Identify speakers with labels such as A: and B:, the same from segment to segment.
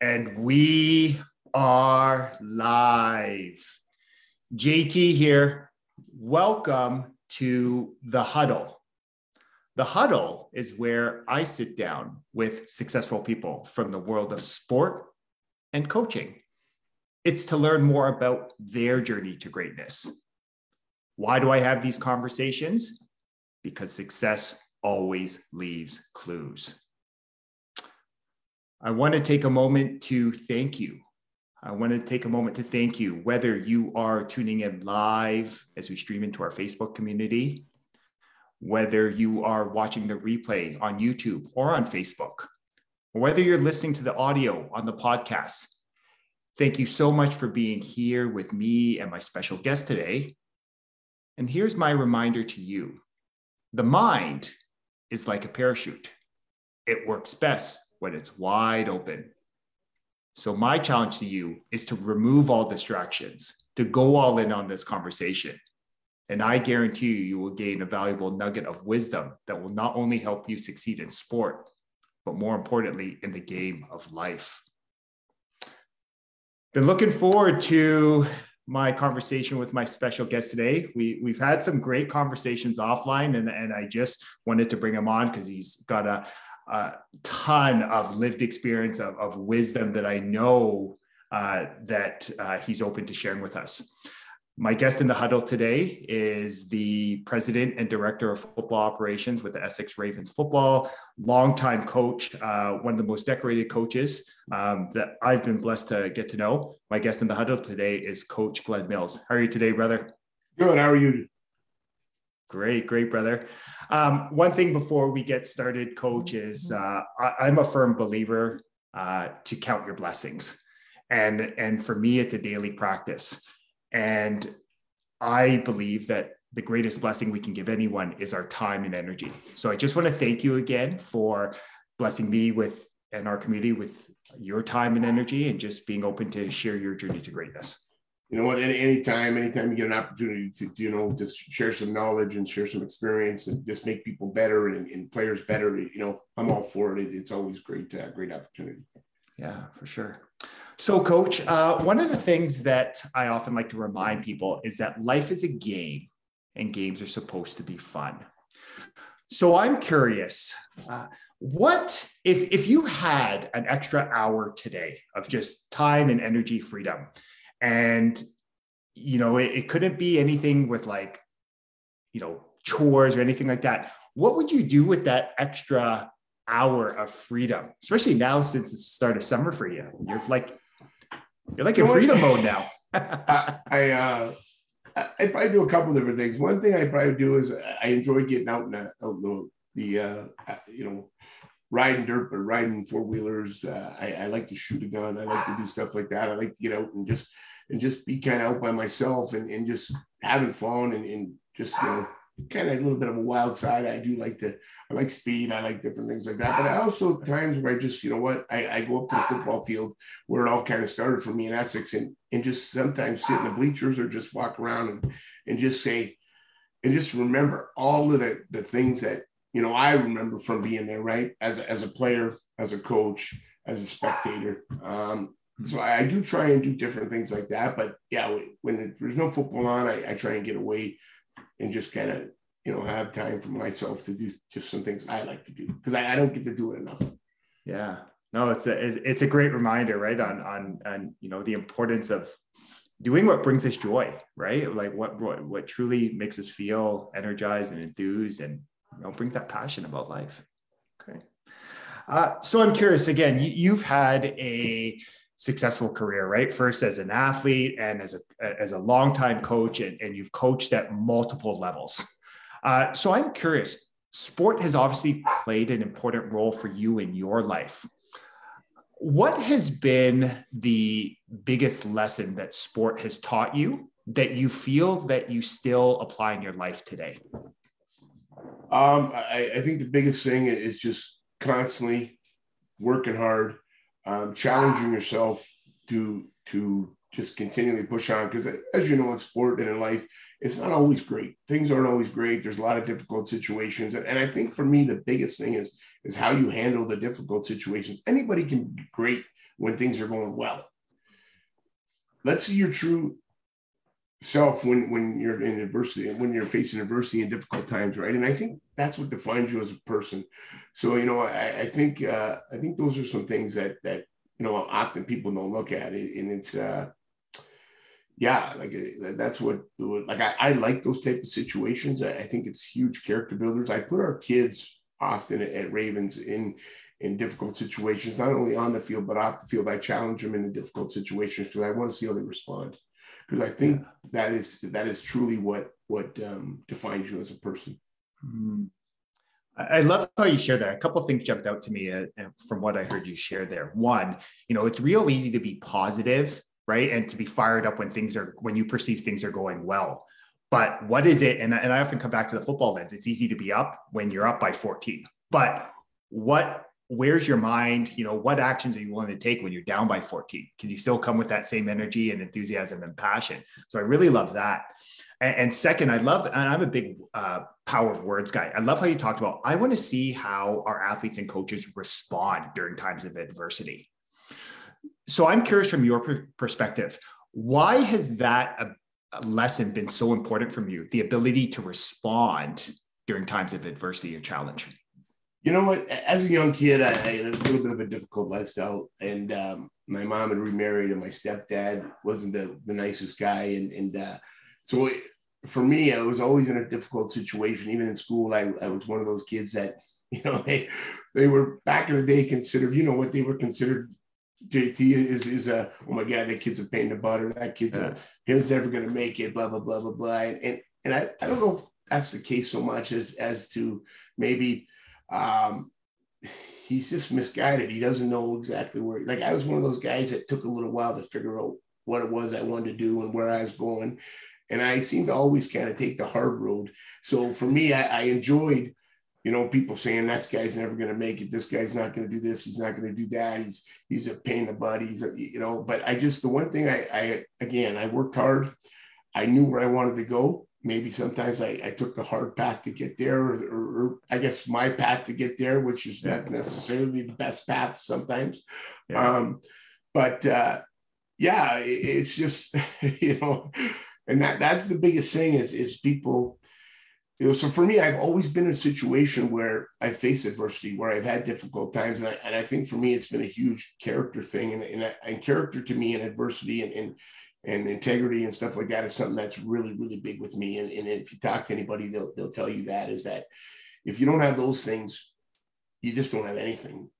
A: And we are live. JT here. Welcome to the huddle. The huddle is where I sit down with successful people from the world of sport and coaching. It's to learn more about their journey to greatness. Why do I have these conversations? Because success always leaves clues. I want to take a moment to thank you. I want to take a moment to thank you, whether you are tuning in live as we stream into our Facebook community, whether you are watching the replay on YouTube or on Facebook, or whether you're listening to the audio on the podcast. Thank you so much for being here with me and my special guest today. And here's my reminder to you the mind is like a parachute, it works best when it's wide open. So, my challenge to you is to remove all distractions, to go all in on this conversation. And I guarantee you, you will gain a valuable nugget of wisdom that will not only help you succeed in sport, but more importantly, in the game of life. Been looking forward to my conversation with my special guest today. We, we've had some great conversations offline, and, and I just wanted to bring him on because he's got a, a ton of lived experience of, of wisdom that I know uh, that uh, he's open to sharing with us. My guest in the huddle today is the president and director of football operations with the Essex Ravens football, longtime coach, uh, one of the most decorated coaches um, that I've been blessed to get to know. My guest in the huddle today is Coach Glen Mills. How are you today, brother?
B: Good. How are you?
A: Great, great, brother. Um, one thing before we get started, coach, is uh, I, am a firm believer uh, to count your blessings, and and for me, it's a daily practice. And I believe that the greatest blessing we can give anyone is our time and energy. So I just want to thank you again for blessing me with and our community with your time and energy, and just being open to share your journey to greatness
B: you know what, any anytime, anytime you get an opportunity to, to, you know, just share some knowledge and share some experience and just make people better and, and players better, you know, I'm all for it. It's always great, uh, great opportunity.
A: Yeah, for sure. So, coach, uh, one of the things that I often like to remind people is that life is a game and games are supposed to be fun. So, I'm curious. Uh, what if if you had an extra hour today of just time and energy freedom and you know it, it couldn't be anything with like you know chores or anything like that. What would you do with that extra hour of freedom especially now since it's the start of summer for you? You're like you're like in freedom mode now.
B: I, I uh I probably do a couple different things. One thing I probably do is I enjoy getting out in the, the, the uh, you know, riding dirt, but riding four wheelers. Uh, I, I, like to shoot a gun. I like to do stuff like that. I like to get out and just and just be kind of out by myself and, and just having fun and, and just you know kind of a little bit of a wild side. I do like to I like speed. I like different things like that. But I also times where I just you know what I, I go up to the football field where it all kind of started for me in Essex and and just sometimes sit in the bleachers or just walk around and and just say and just remember all of the the things that you know, I remember from being there, right? As a, as a player, as a coach, as a spectator. Um, so I, I, do try and do different things like that. But yeah, when there's no football on, I, I try and get away and just kind of, you know, have time for myself to do just some things I like to do because I, I don't get to do it enough.
A: Yeah. No, it's a it's a great reminder, right? On on on you know the importance of doing what brings us joy, right? Like what what, what truly makes us feel energized and enthused and you know, brings that passion about life. Okay. Uh, so I'm curious again, you, have had a successful career, right? First as an athlete and as a, as a longtime coach, and, and you've coached at multiple levels. Uh, so I'm curious, sport has obviously played an important role for you in your life. What has been the biggest lesson that sport has taught you that you feel that you still apply in your life today?
B: Um, I, I, think the biggest thing is just constantly working hard, um, challenging yourself to to just continually push on because as you know in sport and in life it's not always great. Things aren't always great. There's a lot of difficult situations. And, and i think for me the biggest thing is is how you handle the difficult situations. Anybody can be great when things are going well. Let's see your true self when when you're in adversity and when you're facing adversity in difficult times right and i think that's what defines you as a person so you know i, I think uh, i think those are some things that that you know often people don't look at it and it's uh yeah, like uh, that's what like I, I like those type of situations. I, I, think it's huge character builders. I put our kids often at, at Ravens in in difficult situations, not only on the field but off the field. I challenge them in the difficult situations because I want to see how they respond. Because I think that is that is truly what what um, defines you as a person.
A: Mm-hmm. I love how you share that. A couple things jumped out to me uh, from what I heard you share there. One, you know, it's real easy to be positive right? And to be fired up when things are when you perceive things are going well. But what is it? And, and I often come back to the football lens. It's easy to be up when you're up by 14. But what where's your mind? You know, what actions are you willing to take when you're down by 14? Can you still come with that same energy and enthusiasm and passion? So I really love that. And, and second, I love, and I'm a big uh, power of words guy. I love how you talked about, I want to see how our athletes and coaches respond during times of adversity so I'm curious from your perspective, why has that a, a lesson been so important from you? The ability to respond during times of adversity and challenge.
B: You know what? As a young kid, I, I had a little bit of a difficult lifestyle, and um, my mom had remarried, and my stepdad wasn't the, the nicest guy, and and uh, so it, for me, I was always in a difficult situation. Even in school, I, I was one of those kids that you know they they were back in the day considered you know what they were considered JT is is a oh my god that kid's a pain in the butter that kid's yeah. a he's never gonna make it blah blah blah blah blah and and I, I don't know if that's the case so much as as to maybe um he's just misguided he doesn't know exactly where like I was one of those guys that took a little while to figure out what it was I wanted to do and where I was going and I seem to always kind of take the hard road so for me I, I enjoyed you know, people saying that guy's never going to make it. This guy's not going to do this. He's not going to do that. He's he's a pain in the butt. He's a, you know. But I just the one thing I I again I worked hard. I knew where I wanted to go. Maybe sometimes I, I took the hard path to get there, or, or, or I guess my path to get there, which is not necessarily the best path sometimes. Yeah. Um, but uh, yeah, it, it's just you know, and that that's the biggest thing is is people you know, so for me, I've always been in a situation where I face adversity, where I've had difficult times, and I, and I think for me, it's been a huge character thing, and, and, and character to me and adversity and, and and integrity and stuff like that is something that's really really big with me. And, and if you talk to anybody, they'll they'll tell you that is that if you don't have those things, you just don't have anything.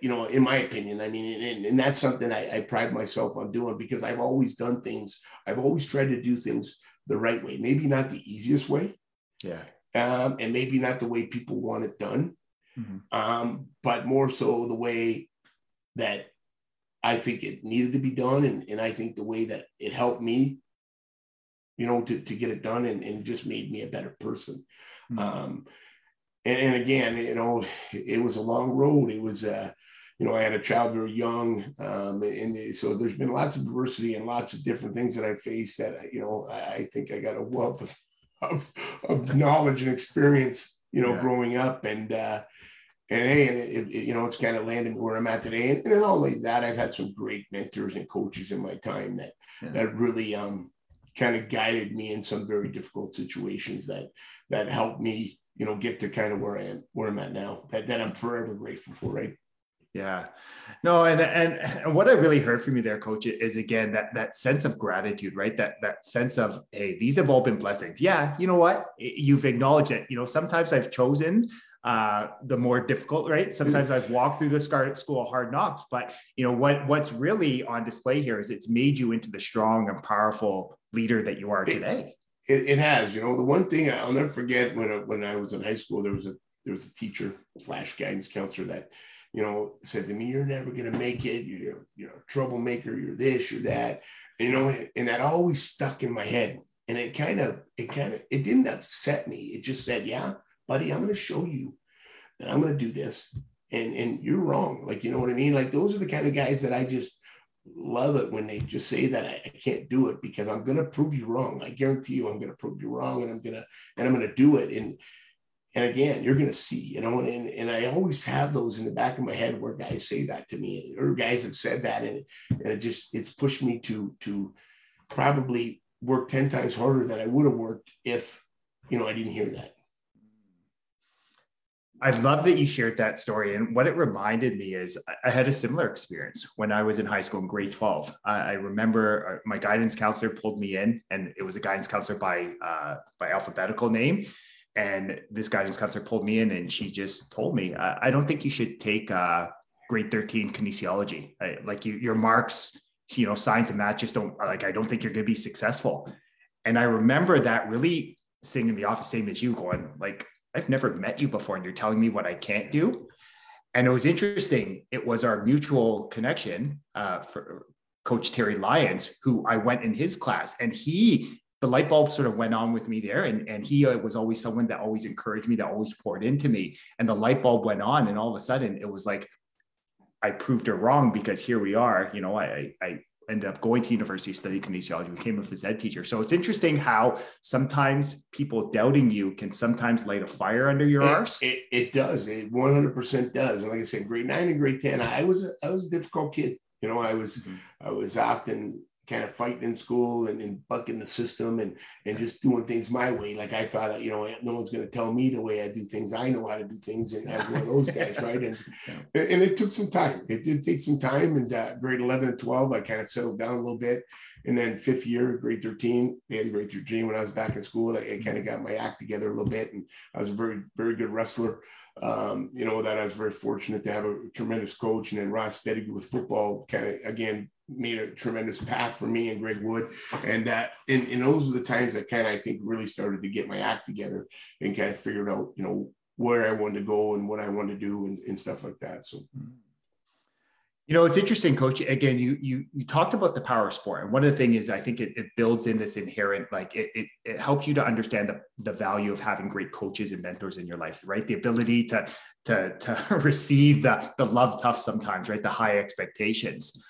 B: You know, in my opinion, I mean, and, and that's something I, I pride myself on doing because I've always done things. I've always tried to do things the right way, maybe not the easiest way
A: yeah.
B: Um, and maybe not the way people want it done, mm-hmm. um, but more so the way that I think it needed to be done. And, and I think the way that it helped me, you know, to, to get it done and, and just made me a better person. Mm-hmm. Um, and, and, again, you know, it was a long road. It was, uh, you know, I had a child very young. Um, and so there's been lots of adversity and lots of different things that I faced that, you know, I, I think I got a wealth of of, of knowledge and experience, you know, yeah. growing up. And, uh, and hey, and it, it, you know, it's kind of landed me where I'm at today. And, and all like that, I've had some great mentors and coaches in my time that, yeah. that really, um, kind of guided me in some very difficult situations that, that helped me, you know, get to kind of where I am, where I'm at now that, that I'm forever grateful for. Right.
A: Yeah. No, and, and and what I really heard from you there, coach, is again that that sense of gratitude, right? That that sense of, hey, these have all been blessings. Yeah, you know what? You've acknowledged it. You know, sometimes I've chosen uh, the more difficult, right? Sometimes I've walked through the school of hard knocks, but you know what? What's really on display here is it's made you into the strong and powerful leader that you are today.
B: It, it, it has. You know, the one thing I'll never forget when I, when I was in high school, there was a there was a teacher slash guidance counselor that you know, said to me, "You're never gonna make it. You're you're a troublemaker. You're this. You're that." You know, and that always stuck in my head. And it kind of, it kind of, it didn't upset me. It just said, "Yeah, buddy, I'm gonna show you that I'm gonna do this." And and you're wrong. Like you know what I mean? Like those are the kind of guys that I just love it when they just say that I, I can't do it because I'm going to prove you wrong. I guarantee you, I'm going to prove you wrong, and I'm gonna and I'm gonna do it. And and again, you're going to see, you know, and, and I always have those in the back of my head where guys say that to me, or guys have said that, and and it just it's pushed me to to probably work ten times harder than I would have worked if you know I didn't hear that.
A: I love that you shared that story. And what it reminded me is I had a similar experience when I was in high school in grade 12. I remember uh, my guidance counselor pulled me in, and it was a guidance counselor by, uh, by alphabetical name. And this guidance counselor pulled me in, and she just told me, I, don't think you should take uh, grade 13 kinesiology. I, like you, your marks, you know, science and math just don't, like, I don't think you're going to be successful. And I remember that really sitting in the office, same as you, going, like, I've never met you before and you're telling me what I can't do. And it was interesting. It was our mutual connection uh, for Coach Terry Lyons, who I went in his class, and he the light bulb sort of went on with me there, and and he uh, was always someone that always encouraged me, that always poured into me, and the light bulb went on, and all of a sudden it was like I proved her wrong because here we are. You know, I I ended up going to university, study kinesiology, became a phys ed teacher. So it's interesting how sometimes people doubting you can sometimes light a fire under your
B: it,
A: arse.
B: It, it does. It 100% does. And like I said, grade nine and grade 10, I was, a, I was a difficult kid. You know, I was, mm-hmm. I was often kind of fighting in school and, and bucking the system and and just doing things my way. Like I thought, you know, no one's going to tell me the way I do things. I know how to do things, and as one of those guys, right? And yeah. and it took some time. It did take some time. And uh, grade eleven and twelve, I kind of settled down a little bit. And then fifth year, grade thirteen, yeah, grade thirteen, when I was back in school, I, I kind of got my act together a little bit, and I was a very very good wrestler. Um, you know that I was very fortunate to have a tremendous coach, and then Ross Pettigrew with football kind of again made a tremendous path for me and Greg Wood. And that, and, and those are the times that kind of, I think, really started to get my act together and kind of figured out, you know, where I wanted to go and what I wanted to do and, and stuff like that. So, mm-hmm.
A: you know, it's interesting, coach. Again, you you you talked about the power sport. And one of the things is I think it, it builds in this inherent, like it, it, it helps you to understand the, the value of having great coaches and mentors in your life, right? The ability to to to receive the the love tough sometimes, right? The high expectations.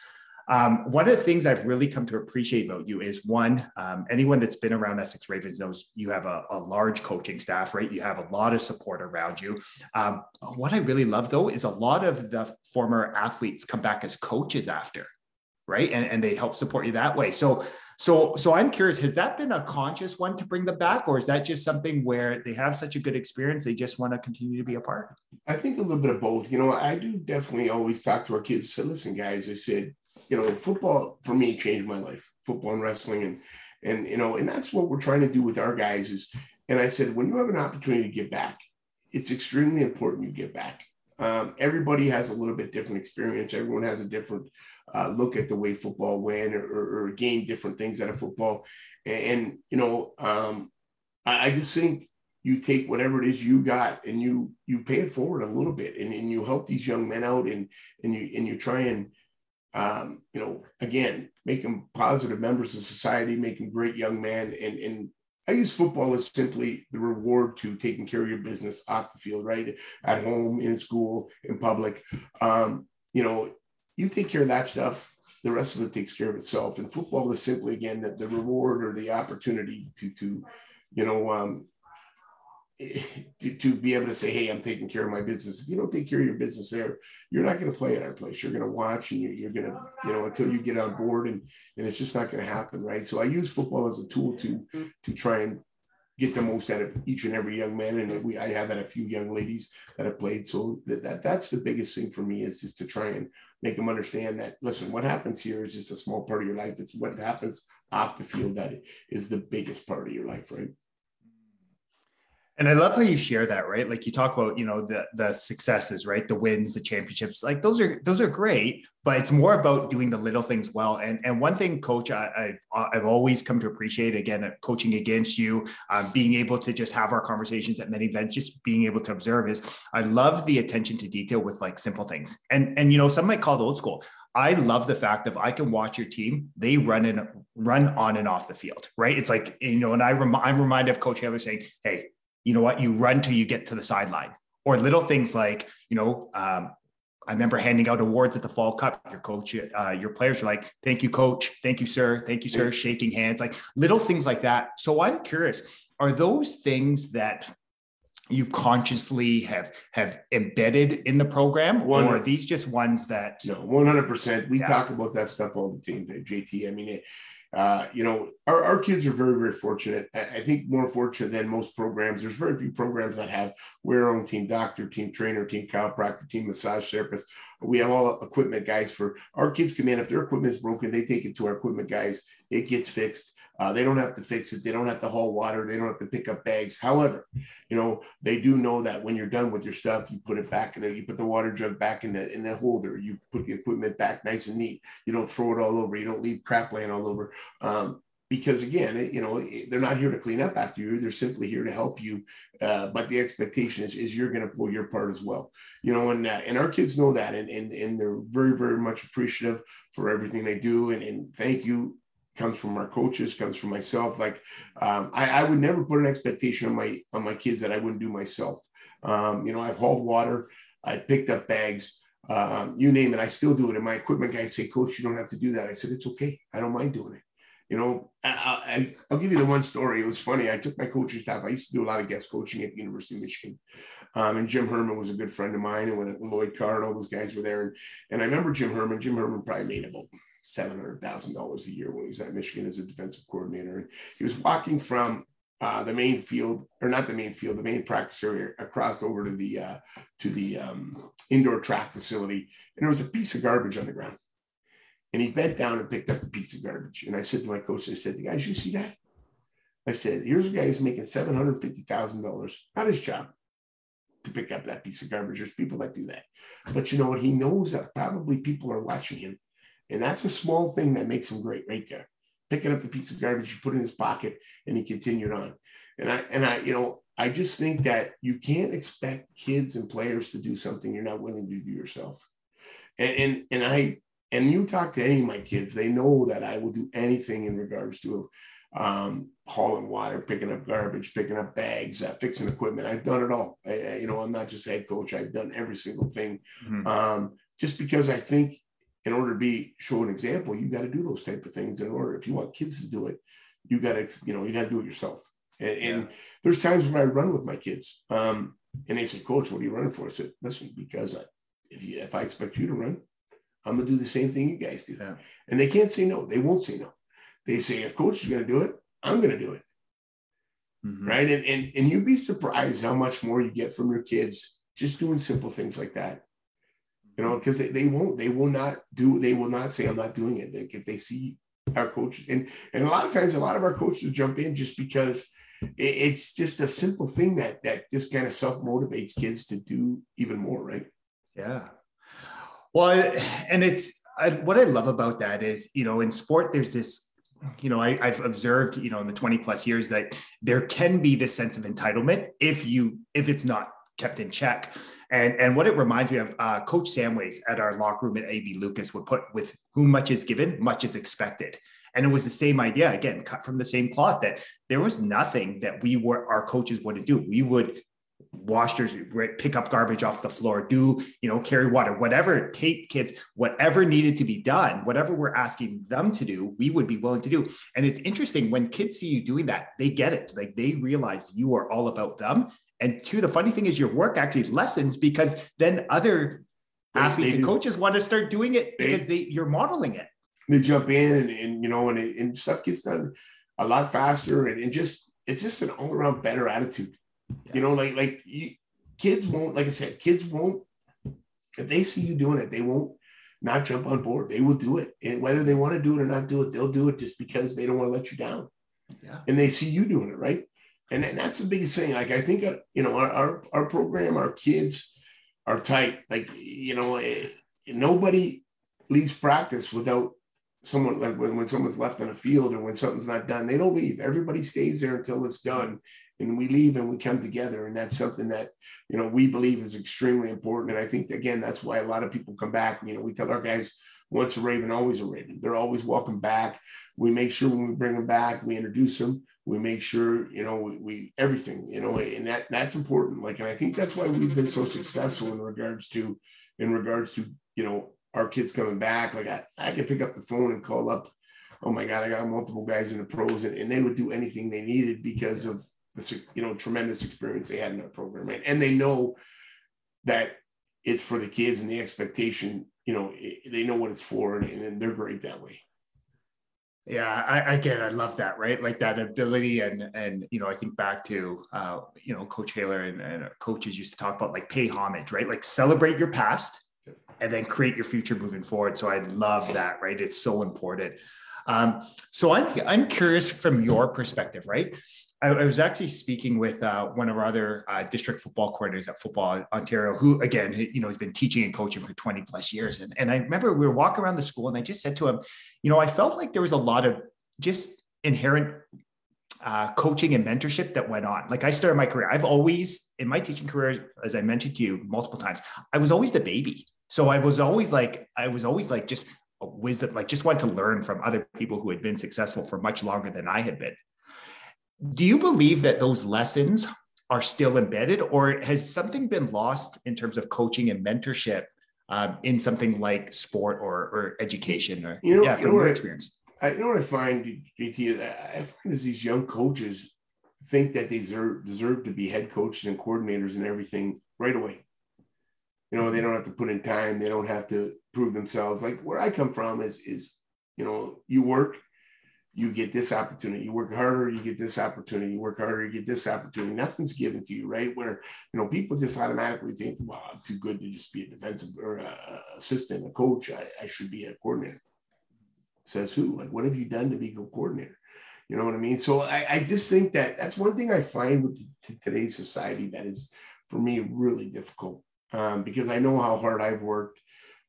A: Um, one of the things I've really come to appreciate about you is one, um, anyone that's been around Essex Ravens knows you have a, a, large coaching staff, right? You have a lot of support around you. Um, what I really love though is a lot of the former athletes come back as coaches after, right? And, and they help support you that way. So, so, so I'm curious, has that been a conscious one to bring them back, or is that just something where they have such a good experience they just want to continue to be a part?
B: I think a little bit of both. You know, I do definitely always talk to our kids. Say, listen, guys, I said, you know, football for me changed my life, football and wrestling. And, and, you know, and that's what we're trying to do with our guys is, and I said, when you have an opportunity to give back, it's extremely important you give back. Um, everybody has a little bit different experience. Everyone has a different uh, look at the way football went or, or, or gain different things out of football. And, and you know, um, I, I, just think you take whatever it is you got and you you pay it forward a little bit and, and you help these young men out and and you and you try and um, you know, again, make them positive members of society, make them great young men. And, and I use football as simply the reward to taking care of your business off the field, right? At home, in school, in public. Um, you know, you take care of that stuff, the rest of it takes care of itself. And football is simply, again, the, the reward or the opportunity to, to you know, um, to, to be able to say, hey, I'm taking care of my business. If you don't take care of your business there, you're not going to play at our place. You're going to watch and you're, you're going to, you know, until you get on board and, and it's just not going to happen. Right. So I use football as a tool to, to try and get the most out of each and every young man. And we, I have had a few young ladies that have played. So that, that that's the biggest thing for me is just to try and make them understand that, listen, what happens here is just a small part of your life. It's what happens off the field that is the biggest part of your life. Right.
A: And I love how you share that, right? Like you talk about, you know, the the successes, right? The wins, the championships, like those are those are great, but it's more about doing the little things well. And and one thing, coach, I, have I've always come to appreciate again, coaching against you, um, being able to just have our conversations at many events, just being able to observe is I love the attention to detail with like simple things. And and you know, some might call it old school. I love the fact that I can watch your team, they run and run on and off the field, right? It's like, you know, and I rem- I'm reminded of Coach Taylor saying, Hey, you know what, you run till you get to the sideline, or little things like, you know, um, I remember handing out awards at the Fall Cup. Your coach, uh, your players are like, "Thank you, coach. Thank you, sir. Thank you, sir." Shaking hands, like little things like that. So I'm curious: are those things that you consciously have have embedded in the program, or are these just ones that?
B: No, one hundred percent. We yeah. talk about that stuff all the time, JT. I mean, it, uh, you know, our, our kids are very, very fortunate. I think more fortunate than most programs. There's very few programs that have we're our own team doctor, team trainer, team chiropractor, team massage therapist. We have all equipment guys for our kids come in. If their equipment is broken, they take it to our equipment guys. It gets fixed. Uh, they don't have to fix it. They don't have to haul water. They don't have to pick up bags. However, you know they do know that when you're done with your stuff, you put it back. in there. You put the water jug back in the in the holder. You put the equipment back nice and neat. You don't throw it all over. You don't leave crap laying all over. Um, because again, you know, they're not here to clean up after you. They're simply here to help you. Uh, but the expectation is, is you're going to pull your part as well. You know, and uh, and our kids know that, and, and and they're very very much appreciative for everything they do, and, and thank you comes from our coaches, comes from myself. Like um, I, I, would never put an expectation on my on my kids that I wouldn't do myself. Um, you know, I've hauled water, I picked up bags, um, you name it. I still do it. And my equipment guys say, Coach, you don't have to do that. I said, it's okay. I don't mind doing it. You know, I, will give you the one story. It was funny. I took my coaching staff. I used to do a lot of guest coaching at the University of Michigan. Um, and Jim Herrmann was a good friend of mine. And when Lloyd Carr and all those guys were there. And, and I remember Jim Herrmann. Jim Herrmann probably made about seven hundred thousand dollars a year when he was at Michigan as a defensive coordinator. And he was walking from uh, the main field, or not the main field, the main practice area, across over to the uh, to the um, indoor track facility, and there was a piece of garbage on the ground. And he bent down and picked up the piece of garbage. And I said to my coach, I said, "The guys, you see that?" I said, "Here's a guy who's making seven hundred fifty thousand dollars, not his job." To pick up that piece of garbage. There's people that do that. But you know what? He knows that probably people are watching him and that's a small thing that makes him great right there. Picking up the piece of garbage, you put in his pocket, and he continued on. And I and I, you know, I just think that you can't expect kids and players to do something you're not willing to do yourself. And and, and I and you talk to any of my kids, they know that I will do anything in regards to um, hauling water, picking up garbage, picking up bags, uh, fixing equipment. I've done it all. I, you know, I'm not just head coach. I've done every single thing. Mm-hmm. Um, just because I think in order to be show an example, you got to do those type of things. In order, if you want kids to do it, you got to, you know, you got to do it yourself. And, yeah. and, there's times when I run with my kids, um, and they say, "Coach, what are you running for?" I said, "Listen, because I, if you if I expect you to run, I'm gonna do the same thing you guys do." Yeah. And they can't say no. They won't say no. They say, "If Coach is gonna do it, I'm gonna do it." Mm-hmm. Right? And and and you'd be surprised how much more you get from your kids just doing simple things like that you know, mm. because they, they won't, they will not do, they will not say, I'm not doing it. Like if they see our coaches, and, and a lot of times, a lot of our coaches jump in just because it, it's just a simple thing that, that just kind of self motivates kids to do even more, right?
A: Yeah. Well, and it's, I, what I love about that is, you know, in sport, there's this you know I, have observed you know in the 20 plus years that there can be this sense of entitlement if you if it's not kept in check and and what it reminds me of, uh, Coach Samways at our locker room at AB Lucas would put with whom much is given, much is expected. And it was the same idea, again, cut from the same cloth that there was nothing that we were our coaches wouldn't do. We would wash pick up garbage off the floor, do you know, carry water, whatever take kids, whatever needed to be done, whatever we're asking them to do, we would be willing to do. And it's interesting when kids see you doing that, they get it. Like they realize you are all about them and two, the funny thing is your work actually lessens because then other they, athletes they and coaches want to start doing it they, because they you're modeling it.
B: They jump in and, and you know, and, it, and stuff gets done a lot faster and, and just it's just an all around better attitude. Yeah. You know, like like you, kids won't, like I said, kids won't if they see you doing it, they won't not jump on board. They will do it. And whether they want to do it or not do it, they'll do it just because they don't want to let you down. Yeah. And they see you doing it, right? And, and that's the biggest thing. Like I think uh, you know our, our, our program, our kids are tight. Like you know, eh, nobody leaves practice without someone like when, when someone's left on a field or when something's not done, they don't leave. Everybody stays there until it's done. And we leave and we come together. And that's something that, you know, we believe is extremely important. And I think again, that's why a lot of people come back. You know, we tell our guys once a Raven, always a Raven. They're always welcome back. We make sure when we bring them back, we introduce them We make sure, you know, we, we everything, you know, and that that's important. Like, and I think that's why we've been so successful in regards to, in regards to, you know, our kids coming back. Like I, I could pick up the phone and call up, oh my God, I got multiple guys in the pros, and, and they would do anything they needed because of the you know tremendous experience they had in our program, right? And they know that it's for the kids and the expectation, you know, they know what it's for, and, and they're great that way.
A: Yeah, I, again, I love that, right? Like that ability, and and you know, I think back to uh, you know, Coach Haler and, and coaches used to talk about like pay homage, right? Like celebrate your past, and then create your future moving forward. So I love that, right? It's so important. Um, so I'm I'm curious from your perspective, right? I, I was actually speaking with uh, one of our other uh, district football coordinators at Football Ontario, who again, you know, has been teaching and coaching for 20 plus years. And, and I remember we were walking around the school and I just said to him, you know, I felt like there was a lot of just inherent uh, coaching and mentorship that went on. Like I started my career, I've always, in my teaching career, as I mentioned to you multiple times, I was always the baby. So I was always like, I was always like just a wisdom, like just wanted to learn from other people who had been successful for much longer than I had been. Do you believe that those lessons are still embedded, or has something been lost in terms of coaching and mentorship um, in something like sport or, or education? Or
B: you know,
A: yeah,
B: from your experience. I, you know what I find, JT, I find is these young coaches think that they deserve deserve to be head coaches and coordinators and everything right away. You know, they don't have to put in time. They don't have to prove themselves. Like where I come from is is you know you work you get this opportunity. You work harder, you get this opportunity. You work harder, you get this opportunity. Nothing's given to you, right? Where you know people just automatically think, "Well, I'm too good to just be a defensive or a assistant, a coach. I, I should be a coordinator." Says who? Like, what have you done to be a coordinator? You know what I mean? So I, I just think that that's one thing I find with today's society that is, for me, really difficult um, because I know how hard I've worked.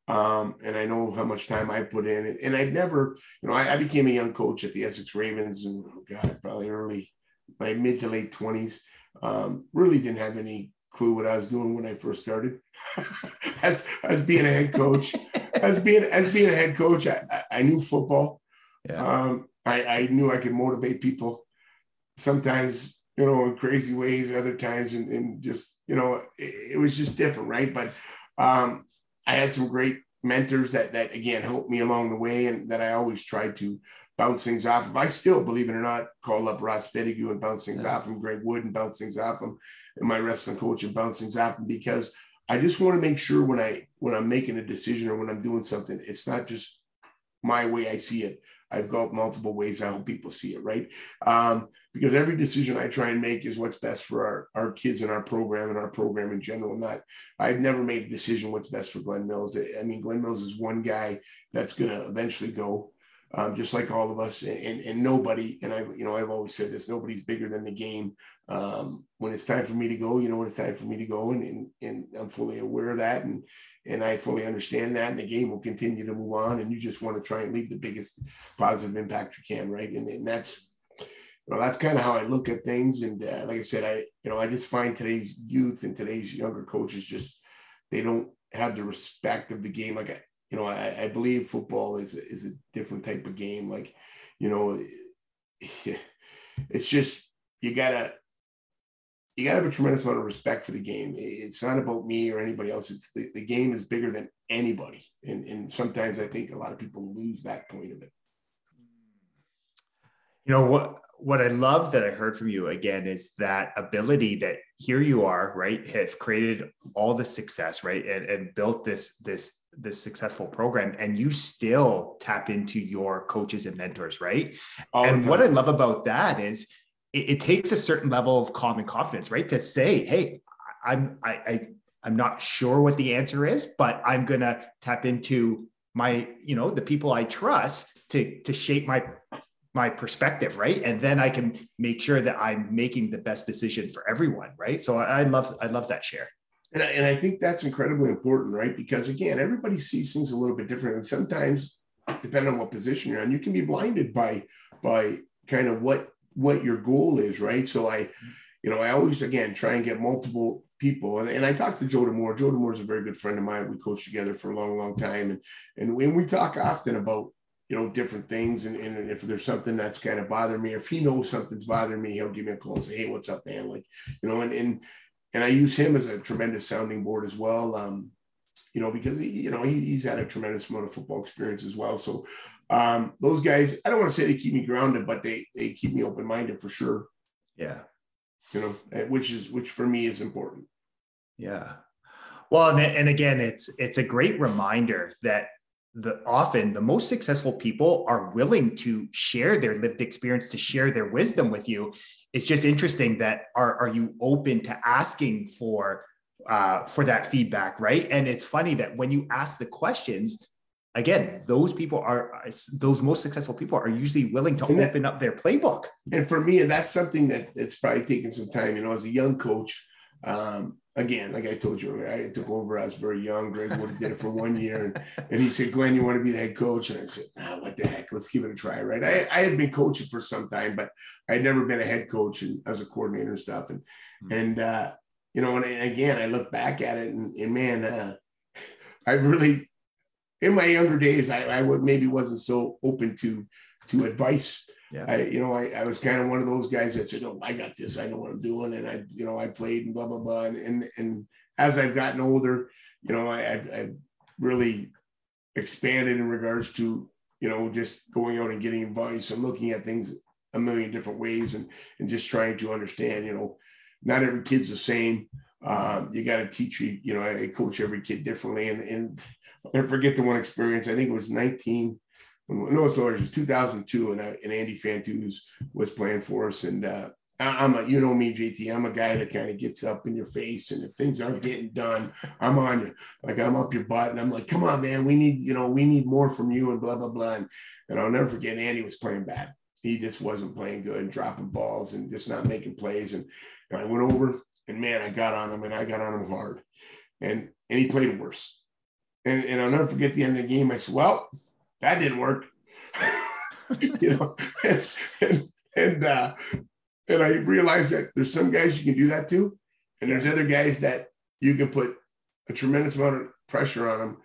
B: Um, and I know how much time I put in. And I'd never, you know, I, I, became a young coach at the Essex Ravens, and oh God, probably early, my mid to late twenties. Um, really didn't have any clue what I was doing when I first started. as as being a head coach, as being as being a head coach, I, I knew football. Yeah. Um, I, I knew I could motivate people. Sometimes, you know, in crazy ways. Other times, and, and just you know, it, it was just different, right? But um, I had some great mentors that that again helped me along the way, and that I always tried to bounce things off of. I still, believe it or not, call up Ross Pettigrew and bounce things yeah. off him, Greg Wood and bounce things off him, and my wrestling coach and bounce things off him because I just want to make sure when I when I'm making a decision or when I'm doing something, it's not just my way I see it. I've got multiple ways I hope people see it, right? Um, because every decision I try and make is what's best for our, our kids and our program and our program in general. Not, I've never made a decision what's best for Glen Mills. I mean, Glen Mills is one guy that's going to eventually go, um, just like all of us. And, and nobody, and I, you know, I've always said this: nobody's bigger than the game. Um, when it's time for me to go, you know, when it's time for me to go, and and, and I'm fully aware of that. And and I fully understand that. And the game will continue to move on. And you just want to try and leave the biggest positive impact you can, right? And, and that's, you know, that's kind of how I look at things. And uh, like I said, I, you know, I just find today's youth and today's younger coaches just they don't have the respect of the game. Like, I, you know, I, I believe football is is a different type of game. Like, you know, it's just you gotta you got to have a tremendous amount of respect for the game. It's not about me or anybody else. It's the, the game is bigger than anybody. And, and sometimes I think a lot of people lose that point of it.
A: You know, what, what I love that I heard from you again is that ability that here you are, right, have created all the success, right, and, and built this this this successful program, and you still tap into your coaches and mentors, right? All and what I love about that is it, it, takes a certain level of calm and confidence, right? To say, hey, I'm I, I I'm not sure what the answer is, but I'm gonna tap into my, you know, the people I trust to to shape my my perspective, right? And then I can make sure that I'm making the best decision for everyone, right? So I, I love I love that share.
B: And I, and I think that's incredibly important, right? Because again, everybody sees things a little bit different, and sometimes, depending on what position you're in, you can be blinded by by kind of what what your goal is, right? So I, you know, I always again try and get multiple people. And, and I talked to Joe Demore. Joe Demore is a very good friend of mine. We coached together for a long, long time. And, and when we talk often about you know, different things. And, and if there's something that's kind of bothering me, or if he knows something's bothering me, he'll give me a call and say, Hey, what's up, man? Like, you know, and, and, and I use him as a tremendous sounding board as well. Um, you know, because he, you know, he, he's had a tremendous amount of football experience as well. So um, those guys, I don't want to say they keep me grounded, but they, they keep me open-minded for sure.
A: Yeah.
B: You know, eh, which is, which for me is important.
A: Yeah. Well, and, and again, it's, it's a great reminder that the often the most successful people are willing to share their lived experience to share their wisdom with you it's just interesting that are, are you open to asking for uh, for that feedback right and it's funny that when you ask the questions again those people are those most successful people are usually willing to that, open up their playbook
B: and for me that's something that it's probably taken some time you know as a young coach um, again, like I told you, I took over. I was very young. Greg Wood did it for one year, and, and he said, "Glen, you want to be the head coach?" And I said, "Nah, what the heck? Let's give it a try." Right? I, I had been coaching for some time, but I had never been a head coach and as a coordinator and stuff. And mm-hmm. and uh, you know, and, and, again, I look back at it, and, and man, uh, I really, in my younger days, I, I would maybe wasn't so open to to advice yeah. I, you know, I, I was kind of one of those guys that said, "Oh, I got this. I know what I'm doing," and I, you know, I played and blah blah blah. And and, and as I've gotten older, you know, I, I've, I've really expanded in regards to you know just going out and getting advice and looking at things a million different ways and and just trying to understand. You know, not every kid's the same. Um, you got to teach you. You know, I coach every kid differently, and and I forget the one experience. I think it was 19 North Florida was 2002, and, uh, and Andy Fantuz was playing for us. And uh, I'm a, you know me, JT. I'm a guy that kind of gets up in your face, and if things aren't getting done, I'm on you. Like I'm up your butt, and I'm like, come on, man, we need, you know, we need more from you, and blah blah blah. And, and I'll never forget, Andy was playing bad. He just wasn't playing good, and dropping balls, and just not making plays. And, and I went over, and man, I got on him, and I got on him hard, and and he played worse. And, and I'll never forget the end of the game. I said, well that didn't work. you know, and and and, uh, and I realized that there's some guys you can do that to, and there's other guys that you can put a tremendous amount of pressure on them,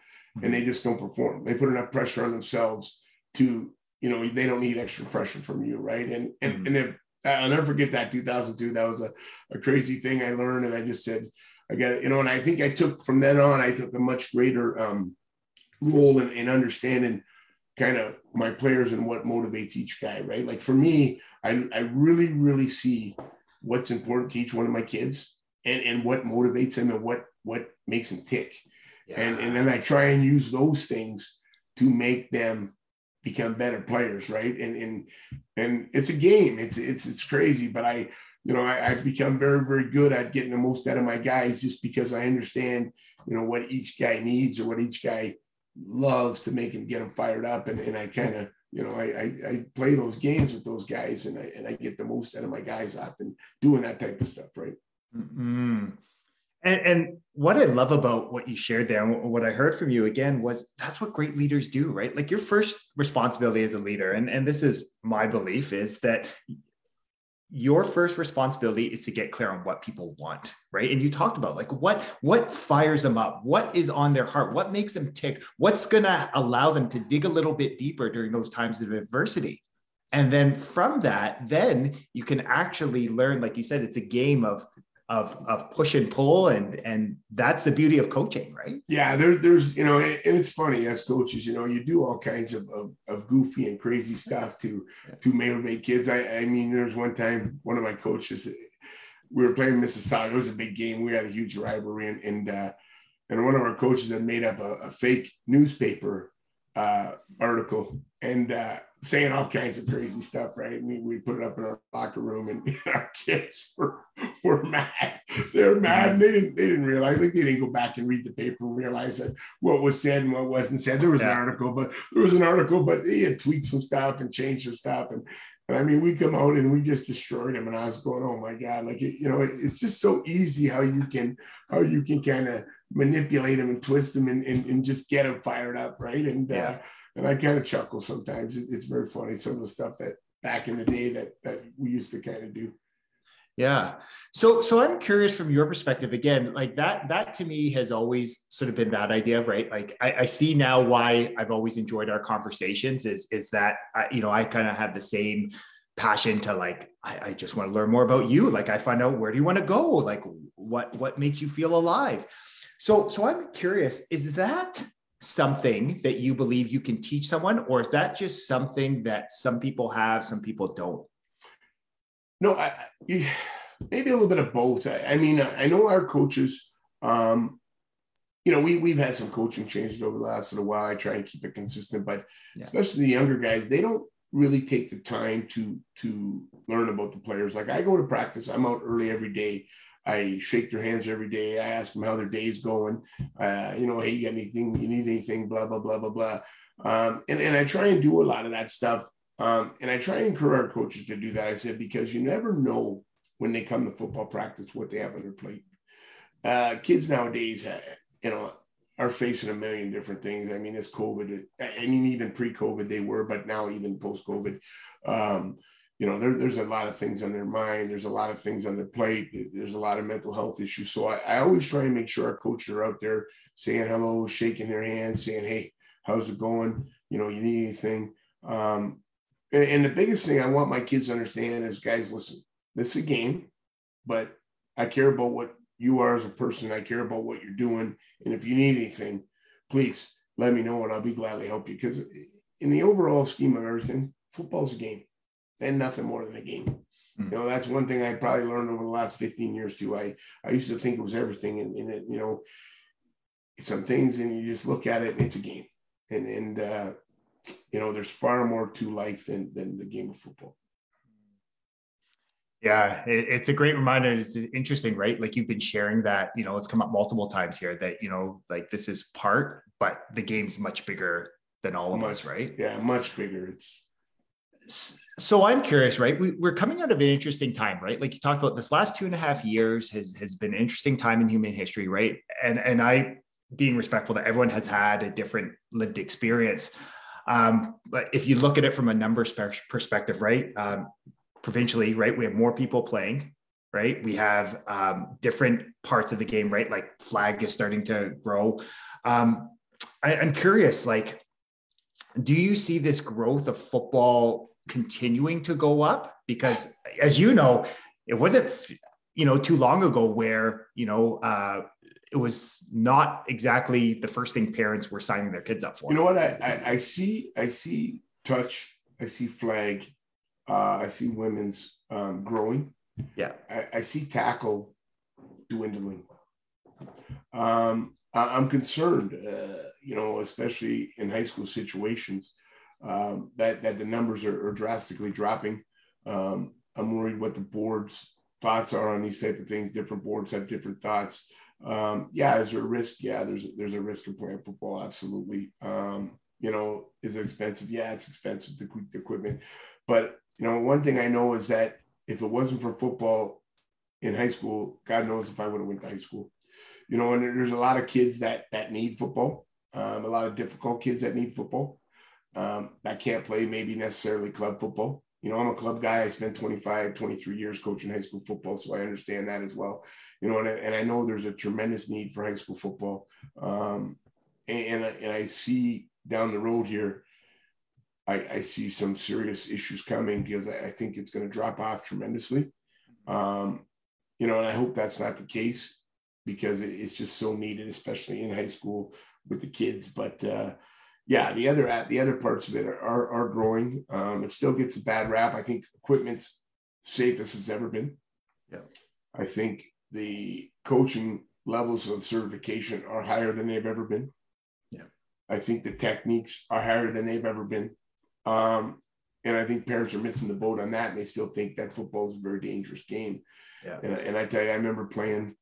B: and they just don't perform. They put enough pressure on themselves to, you know, they don't need extra pressure from you, right? And and mm-hmm. and if I'll never forget that 2002. That was a, a crazy thing I learned, and I just said, I got it, you know. And I think I took from then on, I took a much greater um, role in, in understanding kind of my players and what motivates each guy, right? Like for me, I, I really, really see what's important to each one of my kids and, and what motivates them and what what makes them tick. Yeah. And, and then I try and use those things to make them become better players, right? And and and it's a game. It's it's it's crazy, but I you know I, have become very very good at getting the most out of my guys just because I understand you know what each guy needs or what each guy loves to make him get him fired up. And, and I kind of, you know, I, I, I, play those games with those guys and I, and I get the most out of my guys often doing that type of stuff. Right.
A: Mm-hmm. And, and what I love about what you shared there, and what I heard from you again was that's what great leaders do, right? Like your first responsibility as a leader, and, and this is my belief, is that your first responsibility is to get clear on what people want right? And you talked about like what what fires them up? What is on their heart? What makes them tick? What's going to allow them to dig a little bit deeper during those times of adversity? And then from that then you can actually learn like you said it's a game of of of push and pull and and that's the beauty of coaching right?
B: Yeah there, there's you know and it's funny as coaches you know you do all kinds of, of, of goofy and crazy stuff to to motivate kids. I, I mean there's one time one of my coaches we were playing mississauga. It was a big game. We had a huge rivalry and and, uh, and one of our coaches had made up a, a fake newspaper uh, article. And uh, saying all kinds of crazy stuff, right? And we, we put it up in our locker room, and our kids were, were mad. They're mad, and they didn't they didn't realize like they didn't go back and read the paper and realize that what was said and what wasn't said. There was yeah. an article, but there was an article, but he had tweaked some stuff and changed some stuff, and. And I mean, we come out and we just destroyed him, and I was going, "Oh my god!" Like it, you know, it's just so easy how you can how you can kind of manipulate him and twist him and, and, and just get him fired up, right? And uh, yeah. uh, and I kind of chuckle sometimes. It's very funny some of the stuff that back in the day that that we used to kind of do.
A: Yeah. So so I'm curious from your perspective again, like that that to me has always sort of been that idea of right. Like I, I see now why I've always enjoyed our conversations is is that I, you know I kind of have the same passion to like I, I just want to learn more about you. Like I find out where do you want to go? Like what what makes you feel alive? So so I'm curious, is that something that you believe you can teach someone, or is that just something that some people have, some people don't?
B: No, I, maybe a little bit of both. I, I mean, I know our coaches. Um, you know, we we've had some coaching changes over the last little while. I try and keep it consistent, but yeah. especially the younger guys, they don't really take the time to to learn about the players. Like I go to practice, I'm out early every day. I shake their hands every day. I ask them how their day's going. Uh, you know, hey, you got anything? You need anything? Blah blah blah blah blah. Um, and and I try and do a lot of that stuff um, and I try and encourage our coaches to do that. I said, because you never know when they come to football practice what they have on their plate. Uh, kids nowadays, uh, you know, are facing a million different things. I mean, it's COVID. I mean, even pre-COVID they were, but now even post-COVID, um, you know, there, there's a lot of things on their mind. There's a lot of things on their plate. There's a lot of mental health issues. So I, I always try and make sure our coaches are out there saying hello, shaking their hands, saying, "Hey, how's it going? You know, you need anything?" Um, and, and the biggest thing I want my kids to understand is, guys, listen, this is a game, but I care about what you are as a person. I care about what you're doing. And if you need anything, please let me know and I'll be glad to help you. Because in the overall scheme of everything, football's a game and nothing more than a game. Mm-hmm. You know, that's one thing I probably learned over the last 15 years too. I, I used to think it was everything and, and it, you know, some things and you just look at it and it's a game. And, and, uh, you know, there's far more to life than than the game of football.
A: Yeah, it's a great reminder. It's interesting, right? Like you've been sharing that, you know, it's come up multiple times here that, you know, like this is part, but the game's much bigger than all of
B: much,
A: us, right?
B: Yeah, much bigger. It's
A: so I'm curious, right? We, are coming out of an interesting time, right? Like you talked about this last two and a half years has, has been an interesting time in human history, right? And and I being respectful that everyone has had a different lived experience. Um, but if you look at it from a numbers perspective, right, um, provincially, right, we have more people playing, right? We have um, different parts of the game, right? Like flag is starting to grow. Um, I, I'm curious, like, do you see this growth of football continuing to go up? Because as you know, it wasn't you know too long ago where you know uh, it was not exactly the first thing parents were signing their kids up for.
B: You know what? I, I, I see, I see touch, I see flag, uh, I see women's um, growing.
A: Yeah.
B: I, I see tackle dwindling. Um, I, am concerned, uh, you know, especially in high school situations, um, that, that the numbers are, are drastically dropping. Um, I'm worried what the board's thoughts are on these type of things. Different boards have different thoughts. Um, yeah, is there a risk? Yeah, there's there's a risk of playing football. Absolutely. Um, you know, is it expensive? Yeah, it's expensive the, the equipment. But you know, one thing I know is that if it wasn't for football in high school, God knows if I would have went to high school. You know, and there's a lot of kids that that need football. Um, a lot of difficult kids that need football um, that can't play maybe necessarily club football you know, I'm a club guy. I spent 25, 23 years coaching high school football, so I understand that as well. You know, and, and I know there's a tremendous need for high school football. Um, and, and, and I see down the road here, I, I see some serious issues coming because I, I think it's going to drop off tremendously. Um, you know, and I hope that's not the case because it, it's just so needed, especially in high school with the kids. But uh, yeah, the other the other parts of it are are, are growing. Um, it still gets a bad rap. I think equipment's safest it's ever been.
A: Yeah,
B: I think the coaching levels of certification are higher than they've ever been.
A: Yeah,
B: I think the techniques are higher than they've ever been. Um, and I think parents are missing the boat on that, and they still think that football is a very dangerous game.
A: Yeah.
B: And, and I tell you, I remember playing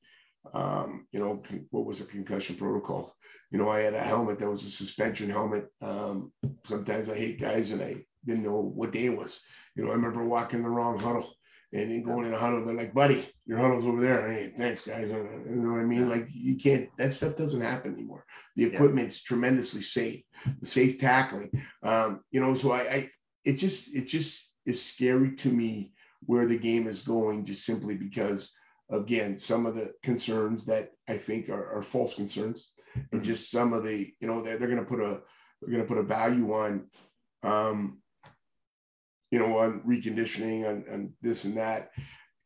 B: um, you know, what was a concussion protocol? You know, I had a helmet that was a suspension helmet. Um, sometimes I hate guys and I didn't know what day it was. You know, I remember walking the wrong huddle and then going in a huddle. They're like, buddy, your huddle's over there. Hey, thanks, guys. You know what I mean? Like, you can't, that stuff doesn't happen anymore. The equipment's yeah. tremendously safe, the safe tackling. Um, you know, so I, I, it just, it just is scary to me where the game is going just simply because again some of the concerns that i think are, are false concerns and mm-hmm. just some of the you know they're, they're going to put a they're going to put a value on um you know on reconditioning and, and this and that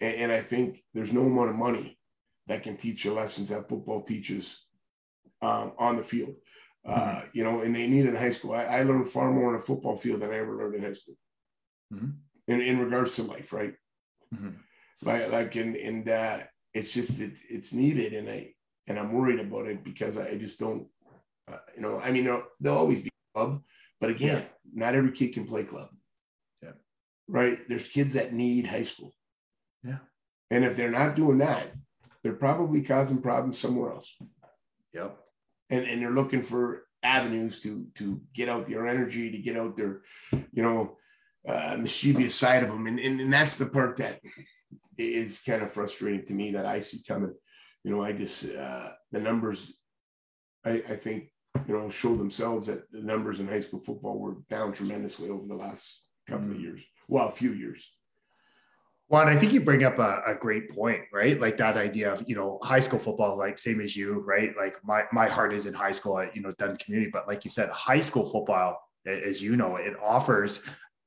B: and, and i think there's no amount of money that can teach the lessons that football teaches um, on the field uh, mm-hmm. you know and they need in high school I, I, learned far more in a football field than i ever learned in high school mm-hmm. in, in regards to life right mm-hmm. Like like and and uh, it's just it, it's needed and i and i'm worried about it because i just don't uh, you know i mean there'll, always be club but again not every kid can play club. Yeah. Right? There's kids that need high school.
A: Yeah.
B: And if they're not doing that they're probably causing problems somewhere else.
A: Yep.
B: And and they're looking for avenues to to get out their energy to get out their you know uh, mischievous side of them. And, and, and that's the part that is kind of frustrating to me that I see coming. You know, I just, uh, the numbers, I, I think, you know, show themselves that the numbers in high school football were down tremendously over the last couple mm-hmm. of years. Well, a few years.
A: Well, and I think you bring up a, a, great point, right? Like that idea of, you know, high school football, like same as you, right? Like my, my heart is in high school at, you know, Dunn community, but like you said, high school football, as you know, it offers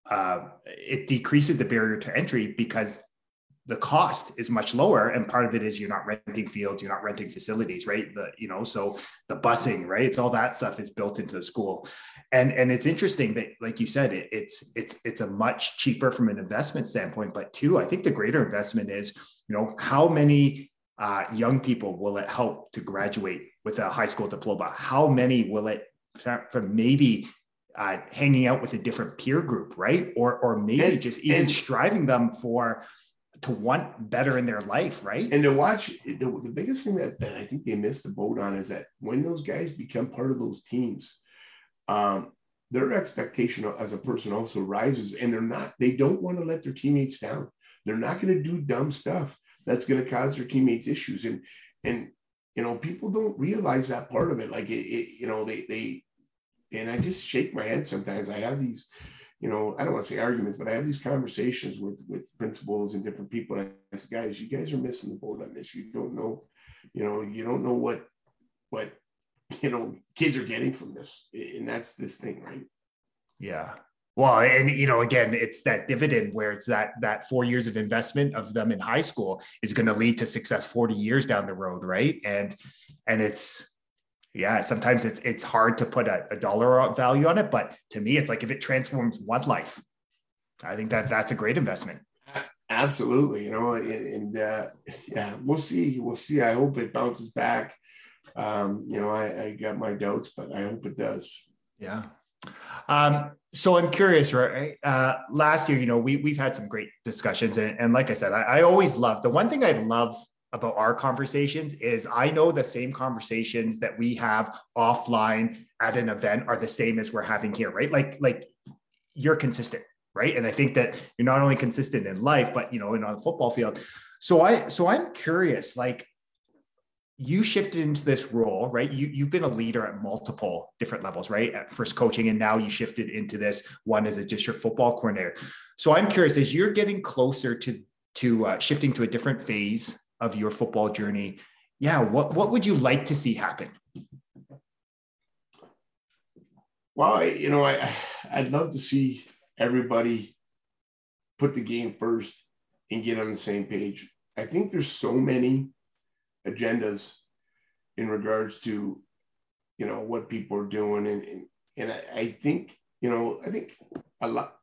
A: uh, it decreases the barrier to entry because the cost is much lower and part of it is you're not renting fields you're not renting facilities right? The you know so the busing right? It's all that stuff is built into the school. And and it's interesting that like you said it, it's it's it's a much cheaper from an investment standpoint. But two i think the greater investment is you know how many uh, young people will it help to graduate with a high school diploma? How many will it from maybe uh, hanging out with a different peer group, right? Or or maybe and, just even and, striving them for to want better in their life, right?
B: And to watch the, the biggest thing that, that I think they missed the boat on is that when those guys become part of those teams, um, their expectation as a person also rises, and they're not. They don't want to let their teammates down. They're not going to do dumb stuff that's going to cause their teammates issues, and and you know people don't realize that part of it. Like it, it you know they they and I just shake my head sometimes. I have these, you know, I don't want to say arguments, but I have these conversations with with principals and different people. And I say, guys, you guys are missing the boat on this. You don't know, you know, you don't know what what you know kids are getting from this, and that's this thing, right?
A: Yeah. Well, and you know, again, it's that dividend where it's that that four years of investment of them in high school is going to lead to success 40 years down the road, right? And and it's yeah, sometimes it's it's hard to put a, a, dollar value on it, but to me, it's like if it transforms one life, I think that that's a great investment.
B: Absolutely, you know, and, and uh, yeah, we'll see, we'll see. I hope it bounces back. Um, you know, I, I got my doubts, but I hope it does.
A: Yeah. Um, so I'm curious, right? Uh, last year, you know, we we've had some great discussions, and, and like I said, I, I always love the one thing I love about our conversations is I know the same conversations that we have offline at an event are the same as we're having here, right? Like, like you're consistent, right? And I think that you're not only consistent in life, but you know, in on the football field. So I, so I'm curious, like you shifted into this role, right? You, you've been a leader at multiple different levels, right? At first coaching, and now you shifted into this one as a district football coordinator. So I'm curious, as you're getting closer to to uh, shifting to a different phase of your football journey. Yeah what what would you like to see happen?
B: Well you know i i'd love to see everybody put the game first and get on the same page. I think there's so many agendas in regards to you know what people are doing. And and, and I, I think you know i think a lot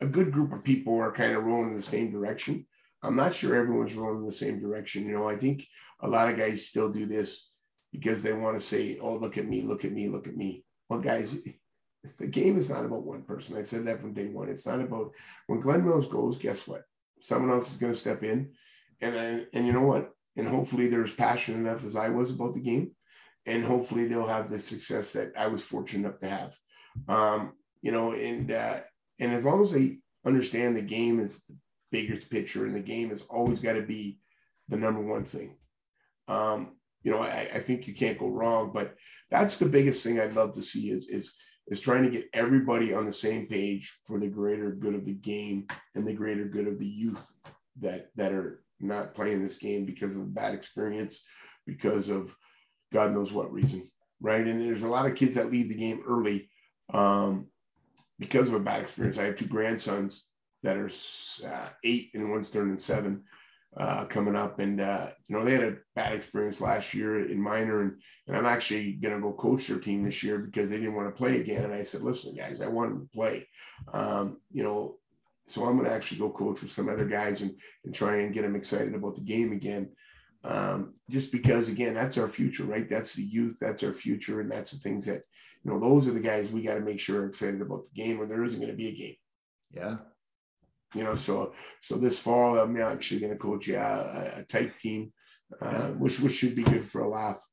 B: a good group of people are kind of rolling in the same direction I'm not sure everyone's rolling in the same direction. You know, I think a lot of guys still do this because they want to say, oh, look at me, look at me, look at me. Well, guys, the game is not about one person. I said that from day one. It's not about when Glen Mills goes, guess what? Someone else is going to step in. And, I, and you know what? And hopefully they're as passionate enough as I was about the game. And hopefully they'll have the success that I was fortunate enough to have. Um, you know, and uh, and as long as they understand the game is bigger picture in the game has always got to be the number one thing. Um, you know, I, I, think you can't go wrong, but that's the biggest thing I'd love to see is is is trying to get everybody on the same page for the greater good of the game and the greater good of the youth that that are not playing this game because of a bad experience, because of God knows what reason, right? And there's a lot of kids that leave the game early um, because of a bad experience. I have two grandsons that are uh, eight and one's turning seven uh, coming up. And, uh, you know, they had a bad experience last year in minor. And, and I'm actually going to go coach their team this year because they didn't want to play again. And I said, listen, guys, I want them to play. Um, you know, so I'm going to actually go coach with some other guys and, and try and get them excited about the game again. Um, just because, again, that's our future, right? That's the youth, that's our future. And that's the things that, you know, those are the guys we got to make sure are excited about the game when there isn't going to be a game.
A: Yeah
B: you know, so so this fall I'm actually going to coach yeah a, a tyke team, uh, yeah. which which should be good for a laugh.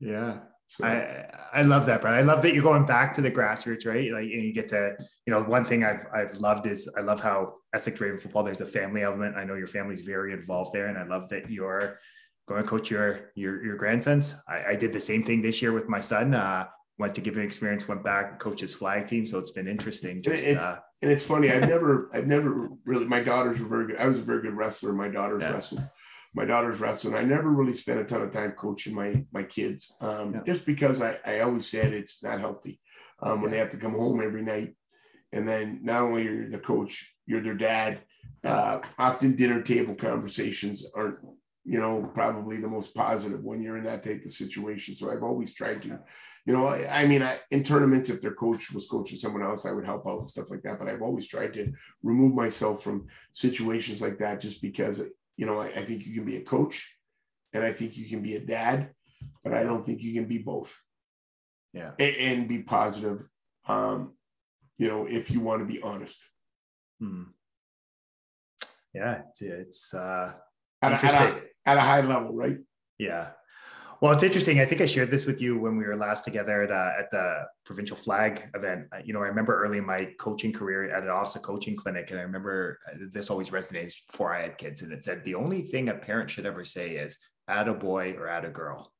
A: Yeah. So. I I love that, Brad. I love that you're going back to the grassroots, right? Like, and you get to, you know, one thing I've I've loved is I love how Essex Raven football. There's a family element. I know your family's very involved there, and I love that you're going to coach your your your grandsons. I, I did the same thing this year with my son. Uh, went to give an experience, went back, coaches flag team. So it's been interesting. Just
B: it's, uh, and it's funny. I've never, I've never really. My daughters were very good. I was a very good wrestler. My daughters yeah. wrestled. My daughters wrestled. I never really spent a ton of time coaching my my kids, um, yeah. just because I, I always said it's not healthy um, when they have to come home every night, and then not only you're the coach, you're their dad. Uh, often dinner table conversations aren't you know, probably the most positive when you're in that type of situation. So I've always tried to, you know, I, I mean, I, in tournaments, if their coach was coaching someone else, I would help out and stuff like that. But I've always tried to remove myself from situations like that just because, you know, I, I think you can be a coach and I think you can be a dad, but I don't think you can be both.
A: Yeah.
B: And, and be positive, um, you know, if you want to be honest.
A: Hmm. Yeah, it's, it's uh,
B: at a, at, a, at a high level, right?
A: Yeah. Well, it's interesting. I think I shared this with you when we were last together at, uh, at the provincial flag event. Uh, you know, I remember early in my coaching career at an office coaching clinic, and I remember uh, this always resonates before I had kids. And it said the only thing a parent should ever say is "add a boy" or "add a girl."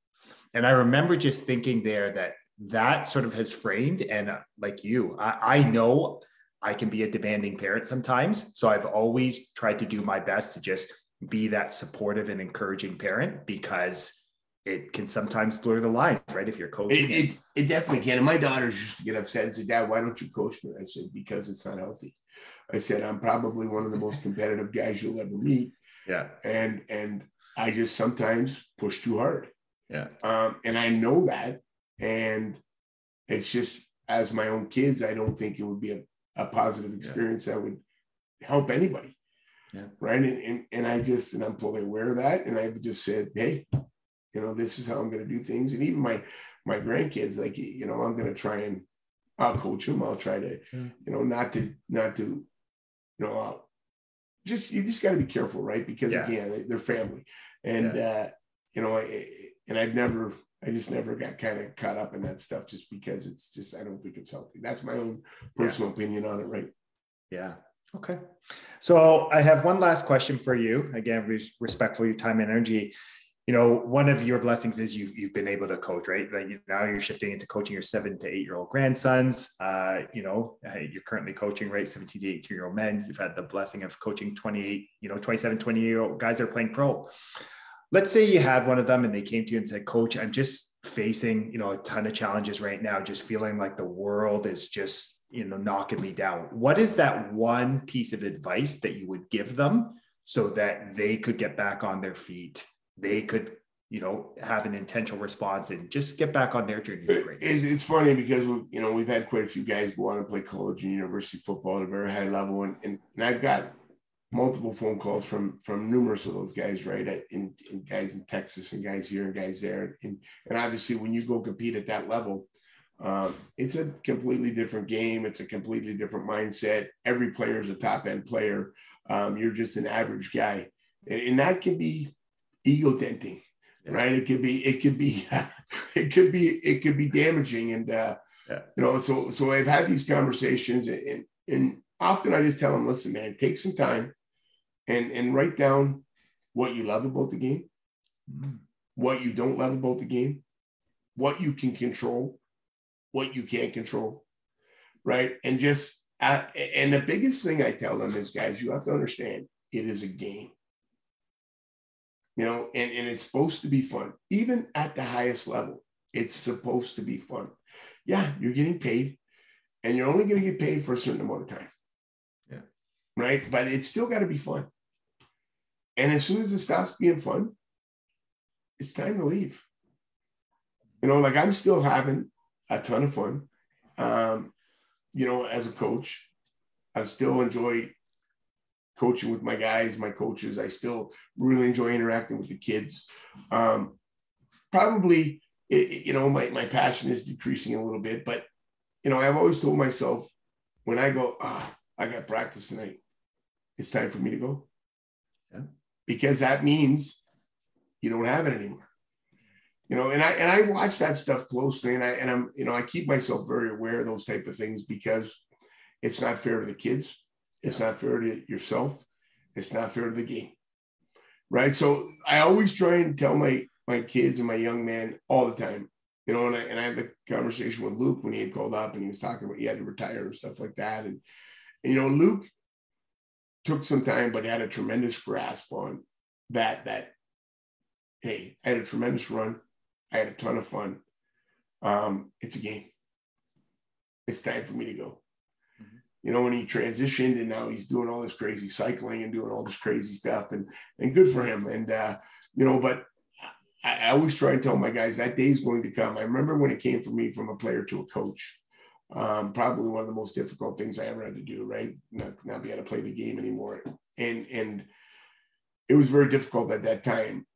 A: And I remember just thinking there that that sort of has framed. And uh, like you, I, I know I can be a demanding parent sometimes, so I've always tried to do my best to just be that supportive and encouraging parent because it can sometimes blur the lines, right? If you're coaching,
B: it, it, it definitely can. And my daughters used to get upset and say, "Dad, why don't you coach me?" I said, "Because it's not healthy." I said, "I'm probably one of the most competitive guys you'll ever meet."
A: Yeah,
B: and and I just sometimes push too hard.
A: Yeah,
B: um, and I know that, and it's just as my own kids, I don't think it would be a, a positive experience yeah. that would help anybody.
A: Yeah.
B: Right. And, and, and I just, and I'm fully aware of that. And I've just said, Hey, you know, this is how I'm going to do things. And even my, my grandkids, like, you know, I'm going to try and I'll coach them. I'll try to, yeah. you know, not to, not to, you know, I'll just, you just got to be careful, right? Because yeah. again, they're family. And, uh, you know, I, and I've never, I just never got kind of caught up in that stuff just because it's just, I don't think it's healthy. That's my own personal opinion on it, right?
A: Yeah. Okay. So I have one last question for you. Again, respectful your time and energy. You know, one of your blessings is you've, you've been able to coach, right? Like you, now you're shifting into coaching your seven to eight year old grandsons. Uh, you know, you're currently coaching, right? 17 to 18 year old men. You've had the blessing of coaching 28, you know, 27, 20 year old guys that are playing pro. Let's say you had one of them and they came to you and said, Coach, I'm just facing, you know, a ton of challenges right now, just feeling like the world is just you know knocking me down what is that one piece of advice that you would give them so that they could get back on their feet they could you know have an intentional response and just get back on their journey
B: it's, it's funny because you know we've had quite a few guys go on and play college and university football at a very high level and, and, and i've got multiple phone calls from from numerous of those guys right in, in guys in texas and guys here and guys there and, and obviously when you go compete at that level um, it's a completely different game. It's a completely different mindset. Every player is a top end player. Um, you're just an average guy, and, and that can be ego denting, yeah. right? It could be, it could be, it could be, it could be damaging. And uh, yeah. you know, so so I've had these conversations, and and often I just tell them, listen, man, take some time, and and write down what you love about the game, mm-hmm. what you don't love about the game, what you can control what you can't control, right? And just, uh, and the biggest thing I tell them is, guys, you have to understand it is a game. You know, and, and it's supposed to be fun. Even at the highest level, it's supposed to be fun. Yeah, you're getting paid and you're only going to get paid for a certain amount of time.
A: Yeah.
B: Right. But it's still got to be fun. And as soon as it stops being fun, it's time to leave. You know, like I'm still having a ton of fun. Um, you know, as a coach, I still enjoy coaching with my guys, my coaches. I still really enjoy interacting with the kids. Um, probably, it, you know, my, my passion is decreasing a little bit, but, you know, I've always told myself when I go, ah, I got practice tonight, it's time for me to go.
A: Yeah.
B: Because that means you don't have it anymore. You know, and I and I watch that stuff closely, and I and I'm you know I keep myself very aware of those type of things because it's not fair to the kids it's not fair to yourself. It's not fair to the game. Right. So I always try and tell my my kids and my young man all the time, you know, and I, and I had the conversation with Luke when he had called up and he was talking about he had to retire and stuff like that. And, and you know, Luke took some time, but had a tremendous grasp on that, that, hey, I had a tremendous run. I had a ton of fun. Um, it's a game. It's time for me to go you know, when he transitioned and now he's doing all this crazy cycling and doing all this crazy stuff and and good for him. And uh, you know, but I, I always try and tell my guys that day is going to come. I remember when it came for me from a player to a coach. Um, probably one of the most difficult things I ever had to do, right? Not, not be able to play the game anymore. And and it was very difficult at that time,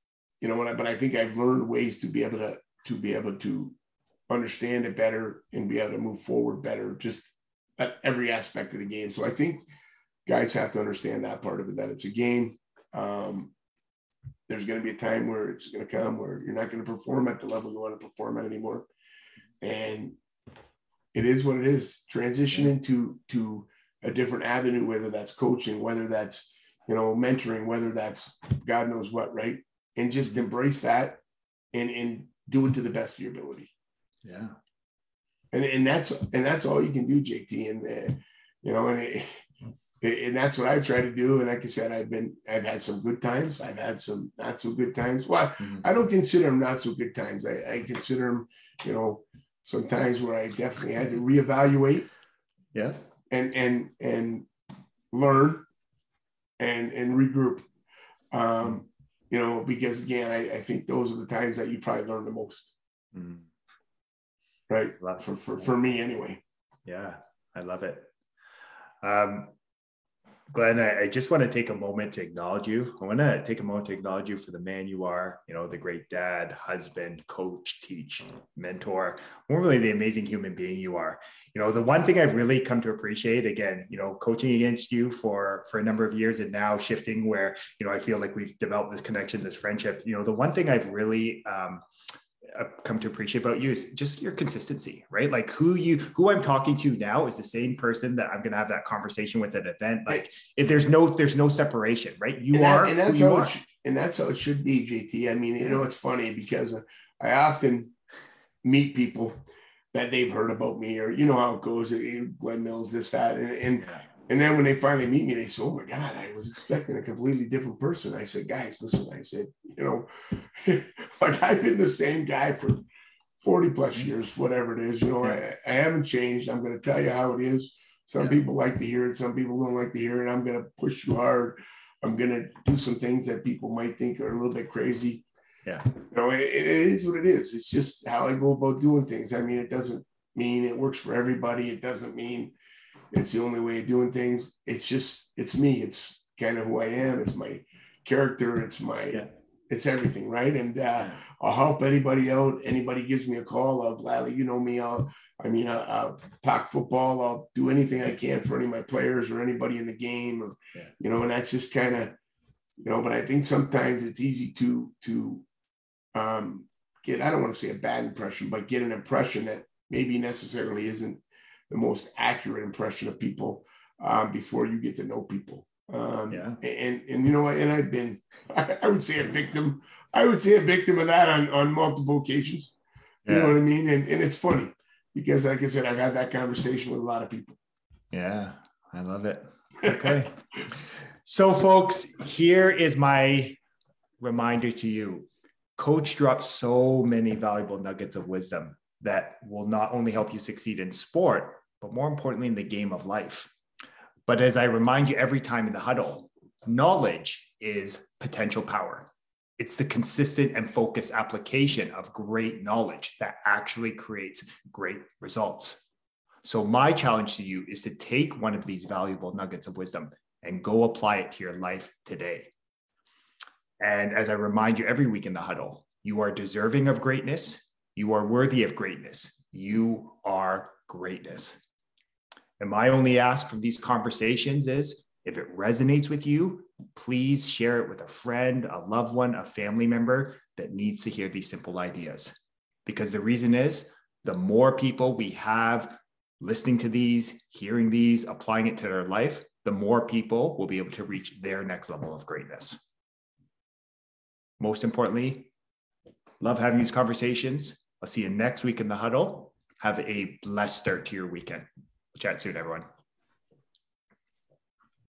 B: you know, I, but I think I've learned ways to be able to to be able to understand it better and be able to move forward better just at every aspect of the game. So I think guys have to understand that part of it, that it's a game. Um, there's going to be a time where it's going to come where you're not going to perform at the level you want to perform at anymore. And it is what it is. Transition into to a different avenue, whether that's coaching, whether that's you know mentoring, whether that's God knows what, right? And just embrace that and and do it to the best of your ability.
A: Yeah
B: and and that's and that's all you can do, JT. And uh, you know, and it, and that's what I try to do. And like I said, I've been I've had some good times. I've had some not so good times. Well, mm-hmm. I don't consider them not so good times. I, I consider them, you know, some times where I definitely had to reevaluate.
A: Yeah.
B: And and and learn and and regroup. Um, you know, because again, I, I think those are the times that you probably learn the most. Mm-hmm right? For, for, for me anyway.
A: Yeah, I love it. Um, Glen, I, I, just want to take a moment to acknowledge you. I want to take a moment to acknowledge you for the man you are, you know, the great dad, husband, coach, teach, mentor, more really the amazing human being you are. You know, the one thing I've really come to appreciate, again, you know, coaching against you for for a number of years and now shifting where, you know, I feel like we've developed this connection, this friendship. You know, the one thing I've really um, come to appreciate about you is just your consistency, right? Like who you who I'm talking to now is the same person that I'm going to have that conversation with at an event. Like if there's no there's no separation, right? You
B: and
A: are,
B: and that's how it, and that's how it should be, JT. I mean, you know, it's funny because I often meet people that they've heard about me, or you know how it goes, eh, Glen Mills, this, that, and, and yeah. And then when they finally meet me, they say, "Oh my God, I was expecting a completely different person." I said, "Guys, listen." I said, "You know, like I've been the same guy for forty plus years, whatever it is. You know, I, I haven't changed. I'm going to tell you how it is. Some yeah. people like to hear it, some people don't like to hear it. I'm going to push you hard. I'm going to do some things that people might think are a little bit crazy.
A: Yeah,
B: you know, it, it is what it is. It's just how I go about doing things. I mean, it doesn't mean it works for everybody. It doesn't mean it's the only way of doing things. It's just, it's me. It's kind of who I am. It's my character. It's my, yeah. it's everything. Right. And uh, I'll help anybody out. Anybody gives me a call. I'll gladly, you know me. I'll, I mean, I'll, I'll talk football. I'll do anything I can for any of my players or anybody in the game or, yeah. you know, and that's just kind of, you know, but I think sometimes it's easy to, to, um, get, I don't want to say a bad impression, but get an impression that maybe necessarily isn't the most accurate impression of people um, before you get to know people. Um, yeah. And and you know, and I've been, I, I, would say a victim. I would say a victim of that on on multiple occasions. You yeah. know what I mean? And and it's funny because, like I said, I've had that conversation with a lot of people.
A: Yeah, I love it. Okay. so, folks, here is my reminder to you coach dropped so many valuable nuggets of wisdom that will not only help you succeed in sport, but more importantly, in the game of life. But as I remind you every time in the huddle, knowledge is potential power. It's the consistent and focused application of great knowledge that actually creates great results. So, my challenge to you is to take one of these valuable nuggets of wisdom and go apply it to your life today. And as I remind you every week in the huddle, you are deserving of greatness. You are worthy of greatness. You are greatness. And my only ask from these conversations is if it resonates with you, please share it with a friend, a loved one, a family member that needs to hear these simple ideas. Because the reason is the more people we have listening to these, hearing these, applying it to their life, the more people will be able to reach their next level of greatness. Most importantly, love having these conversations. I'll see you next week in the huddle. Have a blessed start to your weekend. Chat soon, everyone.